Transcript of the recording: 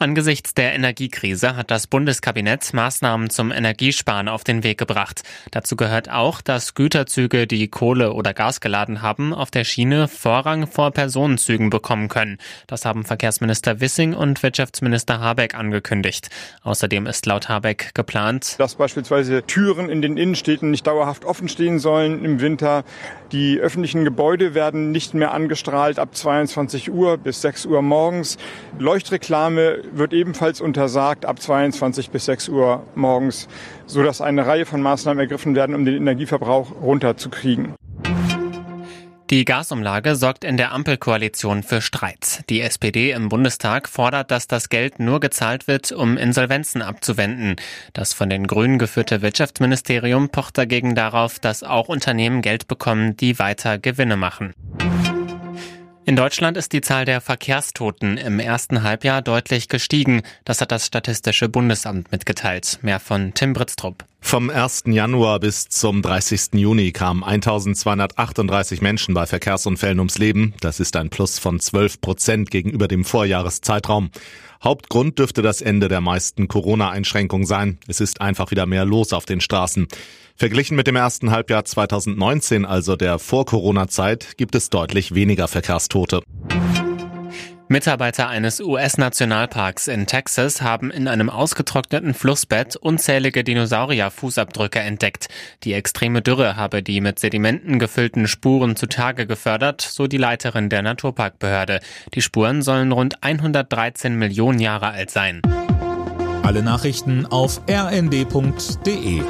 Angesichts der Energiekrise hat das Bundeskabinett Maßnahmen zum Energiesparen auf den Weg gebracht. Dazu gehört auch, dass Güterzüge, die Kohle oder Gas geladen haben, auf der Schiene Vorrang vor Personenzügen bekommen können. Das haben Verkehrsminister Wissing und Wirtschaftsminister Habeck angekündigt. Außerdem ist laut Habeck geplant, dass beispielsweise Türen in den Innenstädten nicht dauerhaft offen stehen sollen im Winter. Die öffentlichen Gebäude werden nicht mehr angestrahlt ab 22 Uhr bis 6 Uhr morgens. Leuchtreklame wird ebenfalls untersagt ab 22 bis 6 Uhr morgens, sodass eine Reihe von Maßnahmen ergriffen werden, um den Energieverbrauch runterzukriegen. Die Gasumlage sorgt in der Ampelkoalition für Streit. Die SPD im Bundestag fordert, dass das Geld nur gezahlt wird, um Insolvenzen abzuwenden. Das von den Grünen geführte Wirtschaftsministerium pocht dagegen darauf, dass auch Unternehmen Geld bekommen, die weiter Gewinne machen. In Deutschland ist die Zahl der Verkehrstoten im ersten Halbjahr deutlich gestiegen. Das hat das Statistische Bundesamt mitgeteilt. Mehr von Tim Britztrup. Vom 1. Januar bis zum 30. Juni kamen 1238 Menschen bei Verkehrsunfällen ums Leben. Das ist ein Plus von 12 Prozent gegenüber dem Vorjahreszeitraum. Hauptgrund dürfte das Ende der meisten Corona-Einschränkungen sein. Es ist einfach wieder mehr los auf den Straßen. Verglichen mit dem ersten Halbjahr 2019, also der Vor-Corona-Zeit, gibt es deutlich weniger Verkehrstote. Mitarbeiter eines US-Nationalparks in Texas haben in einem ausgetrockneten Flussbett unzählige Dinosaurier-Fußabdrücke entdeckt. Die extreme Dürre habe die mit Sedimenten gefüllten Spuren zutage gefördert, so die Leiterin der Naturparkbehörde. Die Spuren sollen rund 113 Millionen Jahre alt sein. Alle Nachrichten auf rnd.de